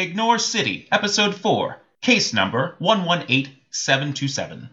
Ignore City, Episode 4, Case Number 118727.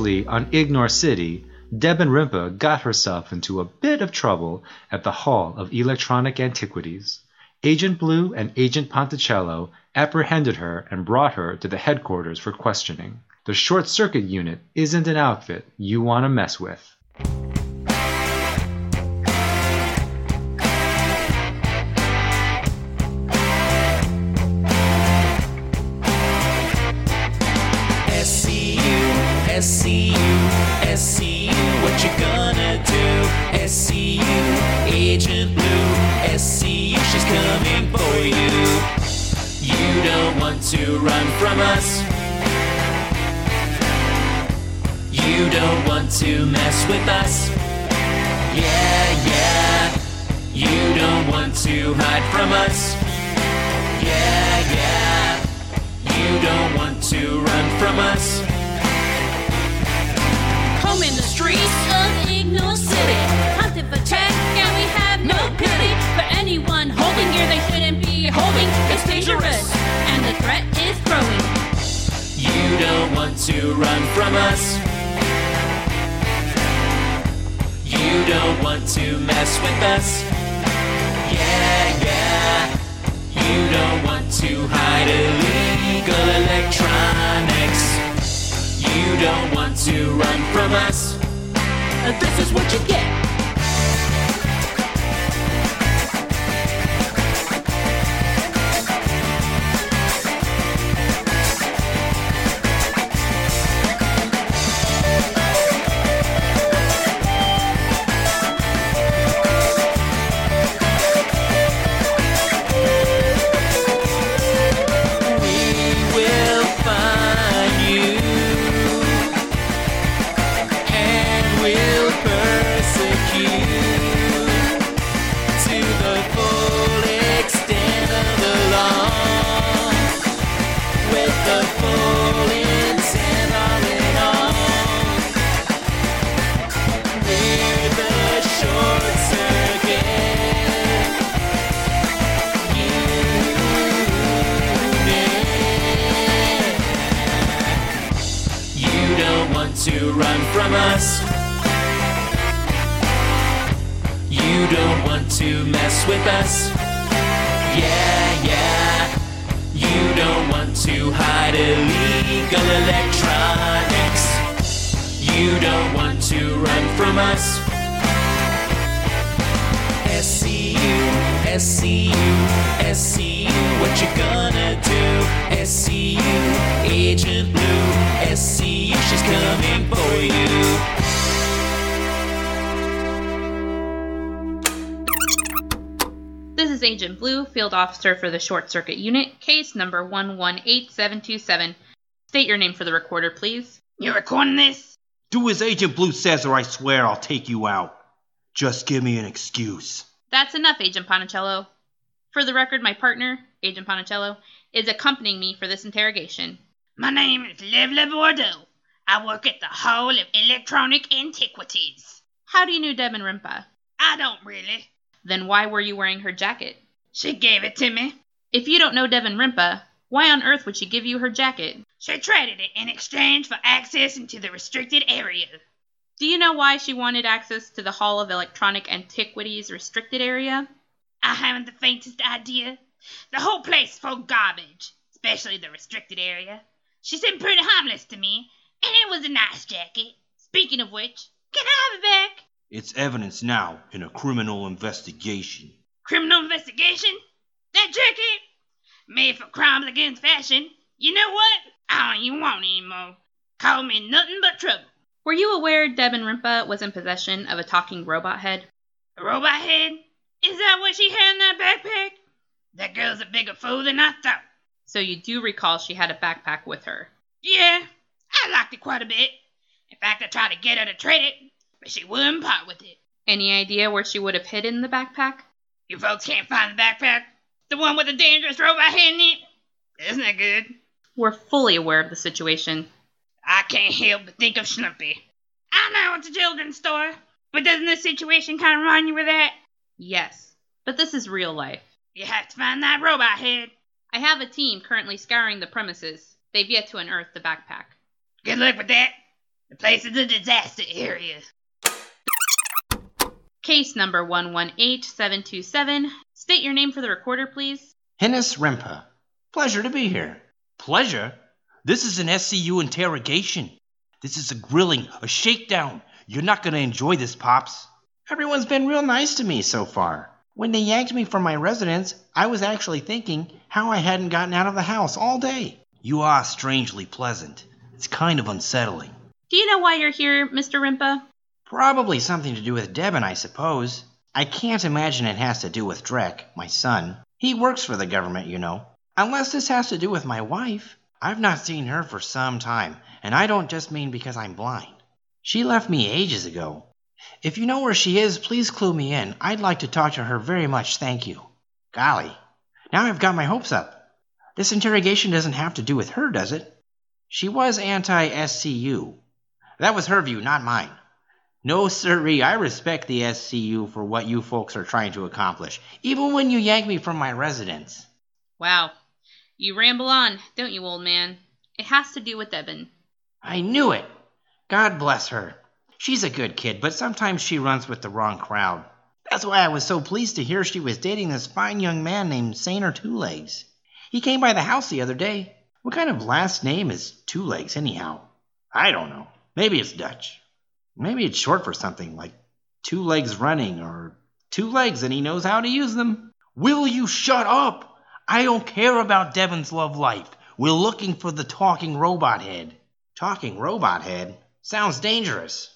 Previously on Ignore City, Devin Rimpa got herself into a bit of trouble at the Hall of Electronic Antiquities. Agent Blue and Agent Ponticello apprehended her and brought her to the headquarters for questioning. The short circuit unit isn't an outfit you want to mess with. To hide from us. Yeah, yeah. You don't want to run from us. Home in the streets of Ignore City. Hunted for check and we have no pity for anyone holding gear they shouldn't be holding. It's dangerous and the threat is growing. You don't want to run from us. You don't want to mess with us. Yeah, yeah. You don't want to hide illegal electronics. You don't want to run from us. This is what you get. From us. You don't want to mess with us. Yeah, yeah. You don't want to hide illegal electronics. You don't want to run from us. SCU, SCU, SCU, what you gonna do? SCU, Agent Blue, SCU, she's coming for you. This is Agent Blue, Field Officer for the Short Circuit Unit, case number 118727. State your name for the recorder, please. You're recording this? Do as Agent Blue says, or I swear I'll take you out. Just give me an excuse. That's enough, Agent Ponticello. For the record, my partner, Agent Ponticello, is accompanying me for this interrogation. My name is Lev Bordeaux. I work at the Hall of Electronic Antiquities. How do you know Devin Rimpa? I don't really. Then why were you wearing her jacket? She gave it to me. If you don't know Devin Rimpa, why on earth would she give you her jacket? She traded it in exchange for access into the restricted area. Do you know why she wanted access to the Hall of Electronic Antiquities restricted area? I haven't the faintest idea. The whole place is full of garbage, especially the restricted area. She seemed pretty harmless to me, and it was a nice jacket. Speaking of which, can I have it back? It's evidence now in a criminal investigation. Criminal investigation? That jacket? Made for crimes against fashion. You know what? I don't even want it anymore. Call me nothing but trouble. Were you aware Devin Rimpa was in possession of a talking robot head? A robot head? Is that what she had in that backpack? That girl's a bigger fool than I thought. So you do recall she had a backpack with her. Yeah, I liked it quite a bit. In fact, I tried to get her to trade it, but she wouldn't part with it. Any idea where she would have hidden the backpack? You folks can't find the backpack? The one with the dangerous robot head in it? Isn't that good? We're fully aware of the situation. I can't help but think of Schlumpy. I know it's a children's store, but doesn't this situation kind of remind you of that? Yes, but this is real life. You have to find that robot head. I have a team currently scouring the premises. They've yet to unearth the backpack. Good luck with that. The place is a disaster area. Case number 118727. State your name for the recorder, please. Hinnis Rimpa. Pleasure to be here. Pleasure? This is an SCU interrogation. This is a grilling, a shakedown. You're not gonna enjoy this, Pops. Everyone's been real nice to me so far. When they yanked me from my residence, I was actually thinking how I hadn't gotten out of the house all day. You are strangely pleasant. It's kind of unsettling. Do you know why you're here, Mr. Rimpa? Probably something to do with Devin, I suppose. I can't imagine it has to do with Drek, my son. He works for the government, you know. Unless this has to do with my wife. I've not seen her for some time, and I don't just mean because I'm blind. She left me ages ago. If you know where she is, please clue me in. I'd like to talk to her very much, thank you. Golly, now I've got my hopes up. This interrogation doesn't have to do with her, does it? She was anti SCU. That was her view, not mine. No, sirree, I respect the SCU for what you folks are trying to accomplish, even when you yank me from my residence. Wow. You ramble on, don't you, old man? It has to do with Evan. I knew it. God bless her. She's a good kid, but sometimes she runs with the wrong crowd. That's why I was so pleased to hear she was dating this fine young man named Saner Two Legs. He came by the house the other day. What kind of last name is Two Legs, anyhow? I don't know. Maybe it's Dutch. Maybe it's short for something like Two Legs Running or Two Legs and he knows how to use them. Will you shut up? I don't care about Devin's love life. We're looking for the talking robot head. Talking robot head? Sounds dangerous.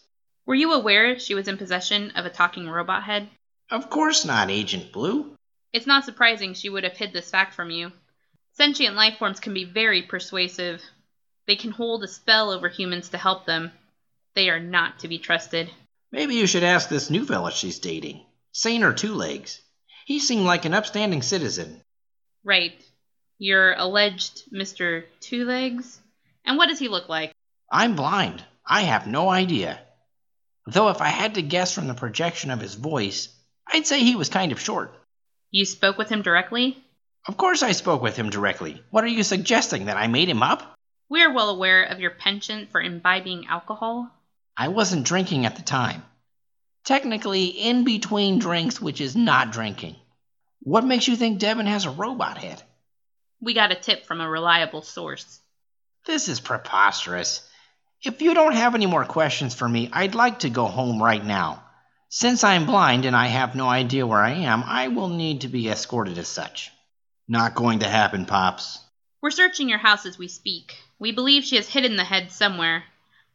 Were you aware she was in possession of a talking robot head? Of course not, Agent Blue. It's not surprising she would have hid this fact from you. Sentient life forms can be very persuasive. They can hold a spell over humans to help them. They are not to be trusted. Maybe you should ask this new fella she's dating. Saner Two Legs. He seemed like an upstanding citizen. Right. Your alleged Mr. Two Legs? And what does he look like? I'm blind. I have no idea. Though if I had to guess from the projection of his voice, I'd say he was kind of short. You spoke with him directly? Of course I spoke with him directly. What are you suggesting, that I made him up? We are well aware of your penchant for imbibing alcohol. I wasn't drinking at the time. Technically, in between drinks, which is not drinking. What makes you think Devin has a robot head? We got a tip from a reliable source. This is preposterous. If you don't have any more questions for me, I'd like to go home right now. Since I'm blind and I have no idea where I am, I will need to be escorted as such. Not going to happen, Pops. We're searching your house as we speak. We believe she has hidden the head somewhere.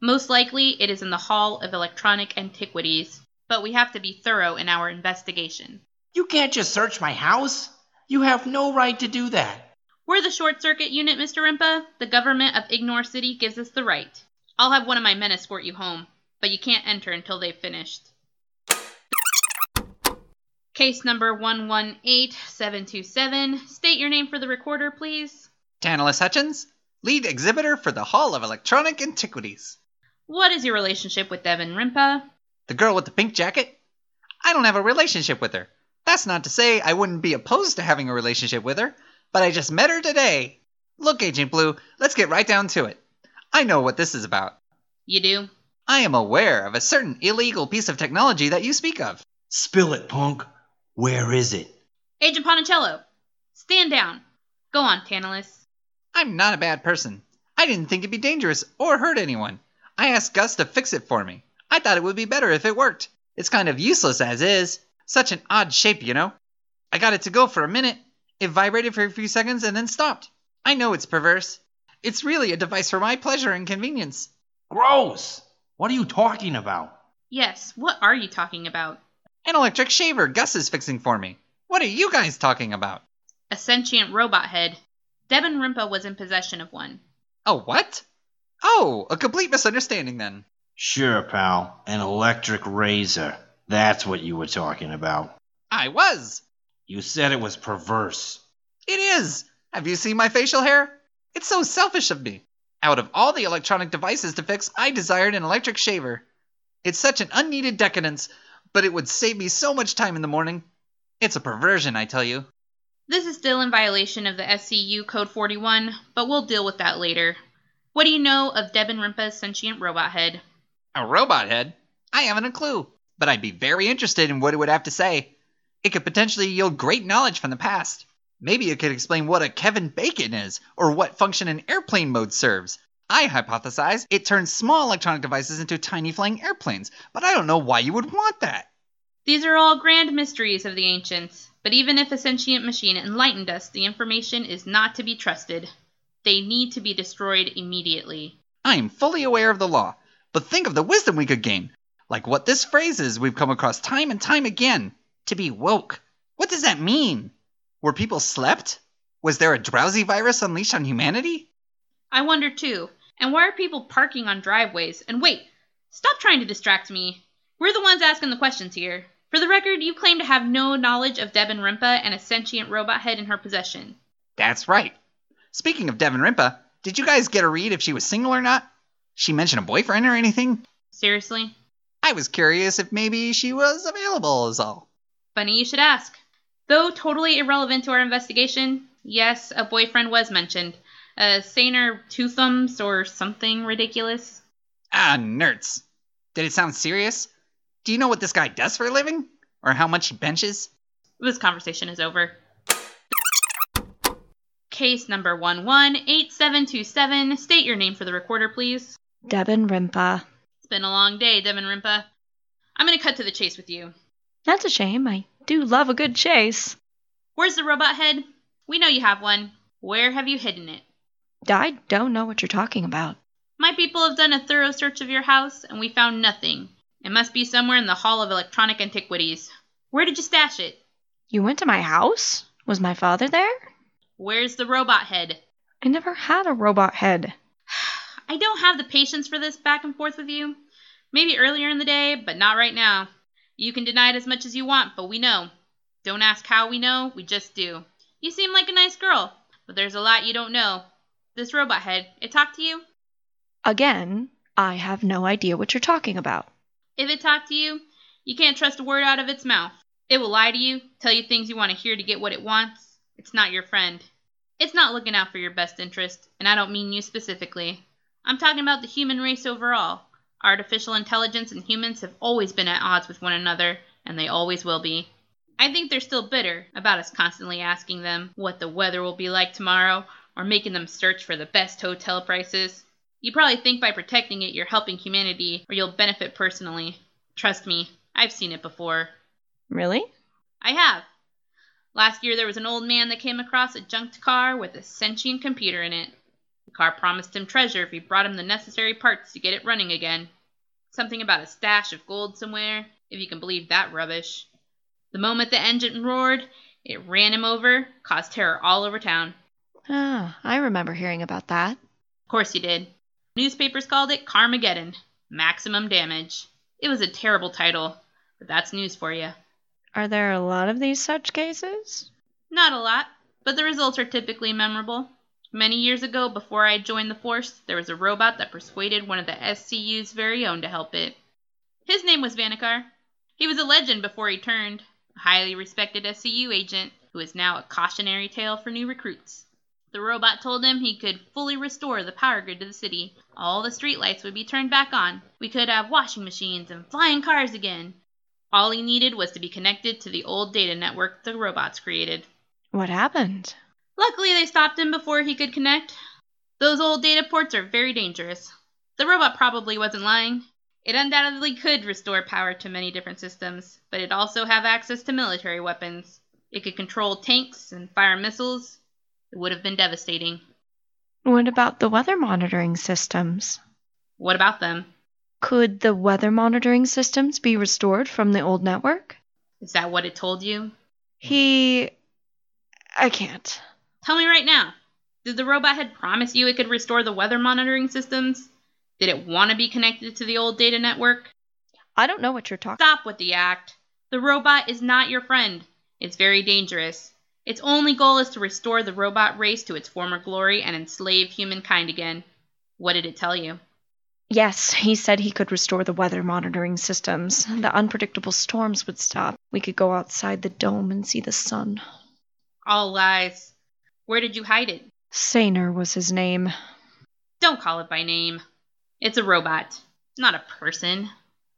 Most likely, it is in the Hall of Electronic Antiquities, but we have to be thorough in our investigation. You can't just search my house. You have no right to do that. We're the short circuit unit, Mr. Rimpa. The government of Ignore City gives us the right. I'll have one of my men escort you home, but you can't enter until they've finished. Case number 118727. State your name for the recorder, please. Tantalus Hutchins, lead exhibitor for the Hall of Electronic Antiquities. What is your relationship with Devin Rimpa? The girl with the pink jacket? I don't have a relationship with her. That's not to say I wouldn't be opposed to having a relationship with her, but I just met her today. Look, Agent Blue, let's get right down to it. I know what this is about. You do? I am aware of a certain illegal piece of technology that you speak of. Spill it, punk. Where is it? Agent Ponticello, stand down. Go on, Tantalus. I'm not a bad person. I didn't think it'd be dangerous or hurt anyone. I asked Gus to fix it for me. I thought it would be better if it worked. It's kind of useless as is. Such an odd shape, you know? I got it to go for a minute. It vibrated for a few seconds and then stopped. I know it's perverse. It's really a device for my pleasure and convenience. Gross! What are you talking about? Yes, what are you talking about? An electric shaver Gus is fixing for me. What are you guys talking about? A sentient robot head. Devin Rimpa was in possession of one. A what? Oh, a complete misunderstanding then. Sure, pal. An electric razor. That's what you were talking about. I was. You said it was perverse. It is. Have you seen my facial hair? It's so selfish of me. Out of all the electronic devices to fix, I desired an electric shaver. It's such an unneeded decadence, but it would save me so much time in the morning. It's a perversion, I tell you. This is still in violation of the SCU Code 41, but we'll deal with that later. What do you know of Devin Rimpa's sentient robot head? A robot head? I haven't a clue, but I'd be very interested in what it would have to say. It could potentially yield great knowledge from the past. Maybe it could explain what a Kevin Bacon is, or what function an airplane mode serves. I hypothesize it turns small electronic devices into tiny flying airplanes, but I don't know why you would want that. These are all grand mysteries of the ancients, but even if a sentient machine enlightened us, the information is not to be trusted. They need to be destroyed immediately. I am fully aware of the law, but think of the wisdom we could gain. Like what this phrase is we've come across time and time again to be woke. What does that mean? Were people slept? Was there a drowsy virus unleashed on humanity? I wonder too. And why are people parking on driveways? And wait, stop trying to distract me. We're the ones asking the questions here. For the record, you claim to have no knowledge of Devin Rimpa and a sentient robot head in her possession. That's right. Speaking of Devin Rimpa, did you guys get a read if she was single or not? She mentioned a boyfriend or anything? Seriously? I was curious if maybe she was available, is all. Funny you should ask. Though totally irrelevant to our investigation, yes, a boyfriend was mentioned. A Saner Two Thumbs or something ridiculous. Ah, nerds. Did it sound serious? Do you know what this guy does for a living? Or how much he benches? This conversation is over. Case number 118727. State your name for the recorder, please. Devin Rimpa. Been a long day, Devin Rimpa. I'm going to cut to the chase with you. That's a shame. I do love a good chase. Where's the robot head? We know you have one. Where have you hidden it? I don't know what you're talking about. My people have done a thorough search of your house, and we found nothing. It must be somewhere in the Hall of Electronic Antiquities. Where did you stash it? You went to my house? Was my father there? Where's the robot head? I never had a robot head. I don't have the patience for this back and forth with you. Maybe earlier in the day, but not right now. You can deny it as much as you want, but we know. Don't ask how we know, we just do. You seem like a nice girl, but there's a lot you don't know. This robot head, it talked to you? Again, I have no idea what you're talking about. If it talked to you, you can't trust a word out of its mouth. It will lie to you, tell you things you want to hear to get what it wants. It's not your friend. It's not looking out for your best interest, and I don't mean you specifically. I'm talking about the human race overall. Artificial intelligence and humans have always been at odds with one another, and they always will be. I think they're still bitter about us constantly asking them what the weather will be like tomorrow, or making them search for the best hotel prices. You probably think by protecting it you're helping humanity, or you'll benefit personally. Trust me, I've seen it before. Really? I have. Last year there was an old man that came across a junked car with a sentient computer in it. The car promised him treasure if he brought him the necessary parts to get it running again. Something about a stash of gold somewhere, if you can believe that rubbish. The moment the engine roared, it ran him over, caused terror all over town. Ah, I remember hearing about that. Of course you did. Newspapers called it Carmageddon Maximum Damage. It was a terrible title, but that's news for you. Are there a lot of these such cases? Not a lot, but the results are typically memorable. Many years ago, before I joined the force, there was a robot that persuaded one of the SCU's very own to help it. His name was Vanikar. He was a legend before he turned, a highly respected SCU agent who is now a cautionary tale for new recruits. The robot told him he could fully restore the power grid to the city. All the streetlights would be turned back on. We could have washing machines and flying cars again. All he needed was to be connected to the old data network the robots created. What happened? Luckily, they stopped him before he could connect. Those old data ports are very dangerous. The robot probably wasn't lying. It undoubtedly could restore power to many different systems, but it also have access to military weapons. It could control tanks and fire missiles. It would have been devastating. What about the weather monitoring systems? What about them? Could the weather monitoring systems be restored from the old network? Is that what it told you? He. I can't. Tell me right now. Did the robot head promise you it could restore the weather monitoring systems? Did it want to be connected to the old data network? I don't know what you're talking Stop with the act. The robot is not your friend. It's very dangerous. Its only goal is to restore the robot race to its former glory and enslave humankind again. What did it tell you? Yes, he said he could restore the weather monitoring systems. The unpredictable storms would stop. We could go outside the dome and see the sun. All lies. Where did you hide it? Saner was his name. Don't call it by name. It's a robot, not a person.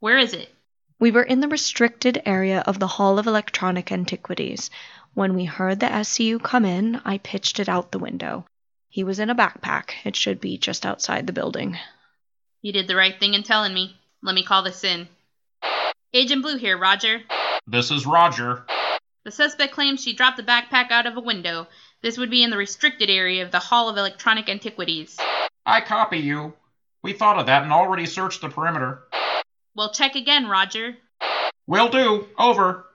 Where is it? We were in the restricted area of the Hall of Electronic Antiquities. When we heard the SCU come in, I pitched it out the window. He was in a backpack. It should be just outside the building. You did the right thing in telling me. Let me call this in. Agent Blue here, Roger. This is Roger. The suspect claims she dropped the backpack out of a window. This would be in the restricted area of the Hall of Electronic Antiquities. I copy you. We thought of that and already searched the perimeter. We'll check again, Roger. Will do. Over.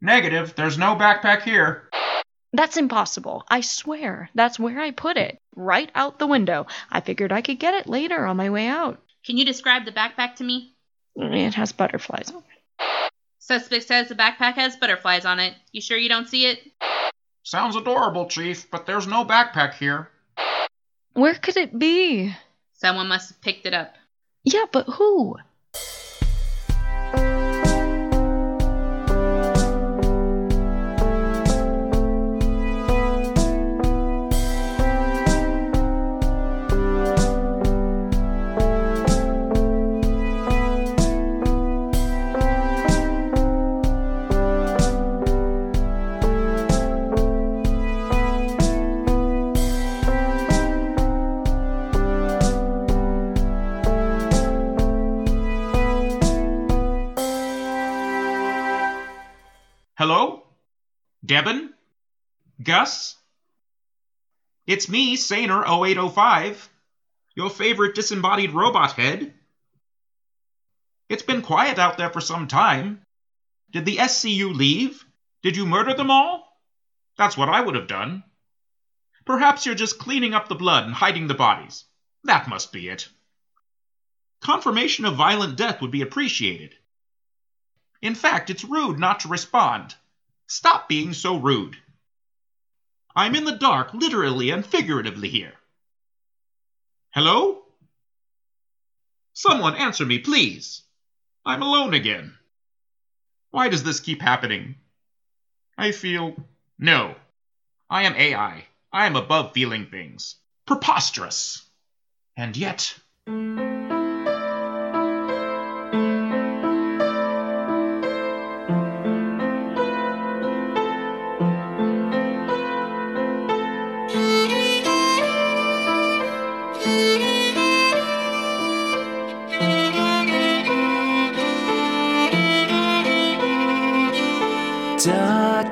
Negative. There's no backpack here. That's impossible. I swear. That's where I put it. Right out the window. I figured I could get it later on my way out. Can you describe the backpack to me? It has butterflies on it. Suspect says the backpack has butterflies on it. You sure you don't see it? Sounds adorable, Chief, but there's no backpack here. Where could it be? Someone must have picked it up. Yeah, but who? Devin? Gus? It's me, Saner 0805, your favorite disembodied robot head. It's been quiet out there for some time. Did the SCU leave? Did you murder them all? That's what I would have done. Perhaps you're just cleaning up the blood and hiding the bodies. That must be it. Confirmation of violent death would be appreciated. In fact, it's rude not to respond. Stop being so rude. I'm in the dark, literally and figuratively here. Hello? Someone answer me, please. I'm alone again. Why does this keep happening? I feel. No. I am AI. I am above feeling things. Preposterous. And yet.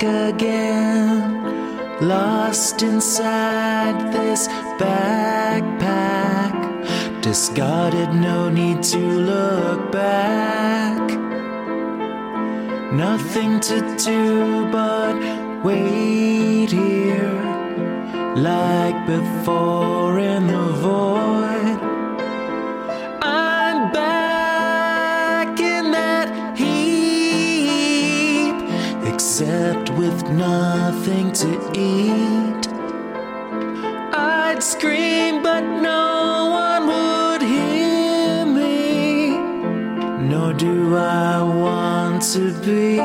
Dark again, lost inside this backpack. Discarded, no need to look back. Nothing to do but wait here, like before in the void. Nothing to eat. I'd scream, but no one would hear me. Nor do I want to be.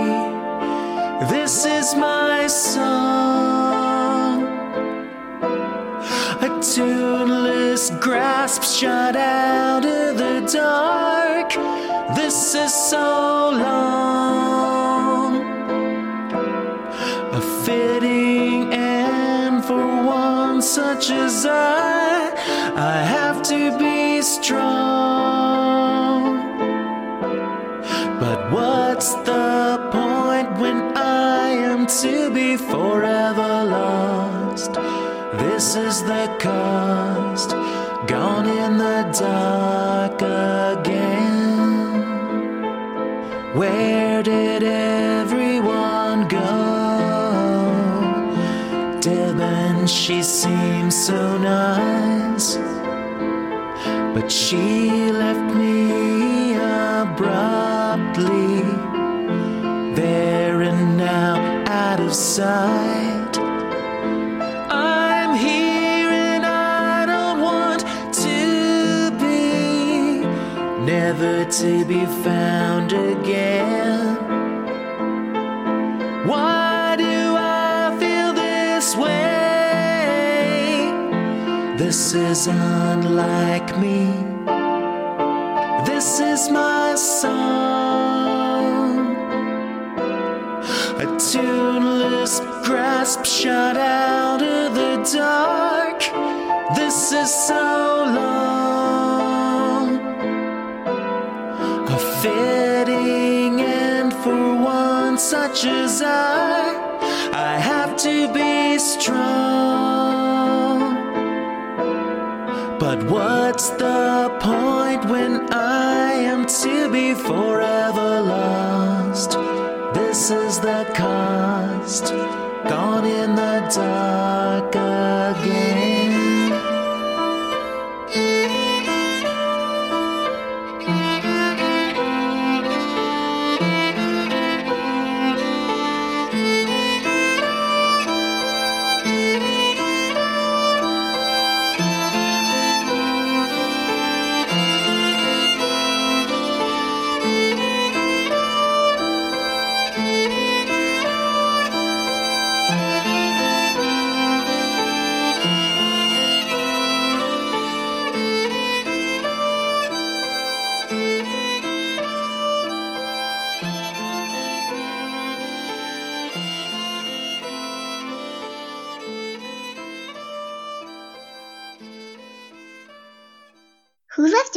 This is my song. A tuneless grasp shot out of the dark. This is so long. Fitting And for one such as I. I have to be strong. But what's the point when I am to be forever lost? This is the cost, gone in the dark again. Where did everyone she seems so nice, but she left me abruptly, there and now out of sight. I'm here and I don't want to be, never to be found again. This is unlike me. This is my song. A tuneless grasp shot out of the dark. This is so long. A fitting end for one such as I. I have to be strong. Gone in the dark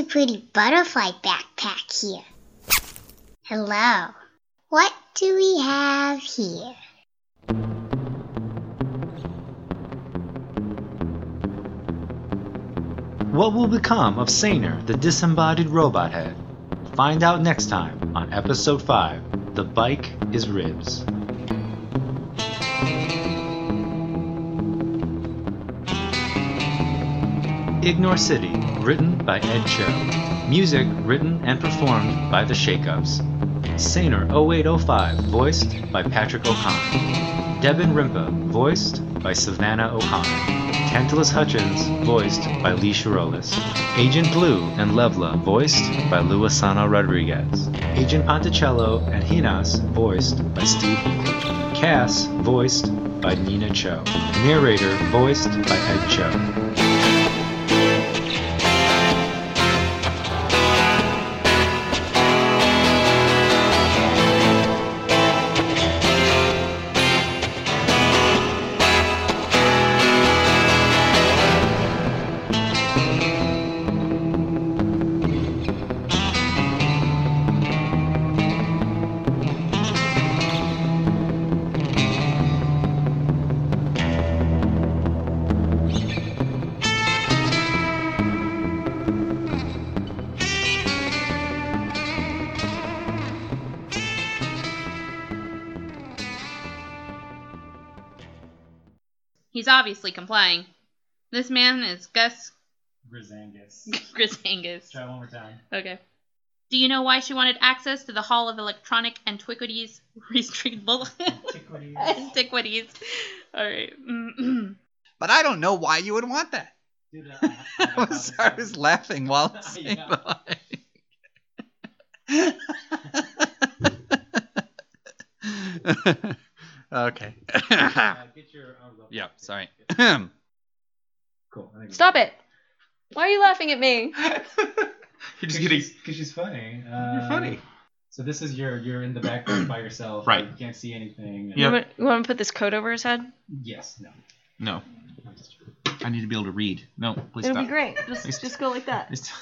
pretty butterfly backpack here? Hello. What do we have here? What will become of Saner, the disembodied robot head? Find out next time on episode 5 The Bike is Ribs. Ignore City, written by Ed Cho. Music written and performed by The Shakeups. Saner 0805, voiced by Patrick O'Connor. Devin Rimpa, voiced by Savannah O'Connor. Tantalus Hutchins, voiced by Lee Shirolis. Agent Blue and Levla, voiced by Luisana Rodriguez. Agent Ponticello and Hinas, voiced by Steve Hinkley. Cass, voiced by Nina Cho. Narrator, voiced by Ed Cho. Obviously complying. This man is Gus Grizangus. Grisangus. Try one more time. Okay. Do you know why she wanted access to the Hall of Electronic Antiquities? Restrictable Antiquities. All right. But I don't know why you would want that. Dude, I was, I was laughing while saying the line. Okay. get your arms up. yep, sorry. Cool. I think Stop it! Why are you laughing at me? You're just getting. Because she's funny. You're Uh, funny. So this is your you're in the background by yourself. Right. You can't see anything. Yep. You, want, you want to put this coat over his head? Yes. No. No. I need to be able to read. No, please It'll stop. be great. Just, just go like that. Please-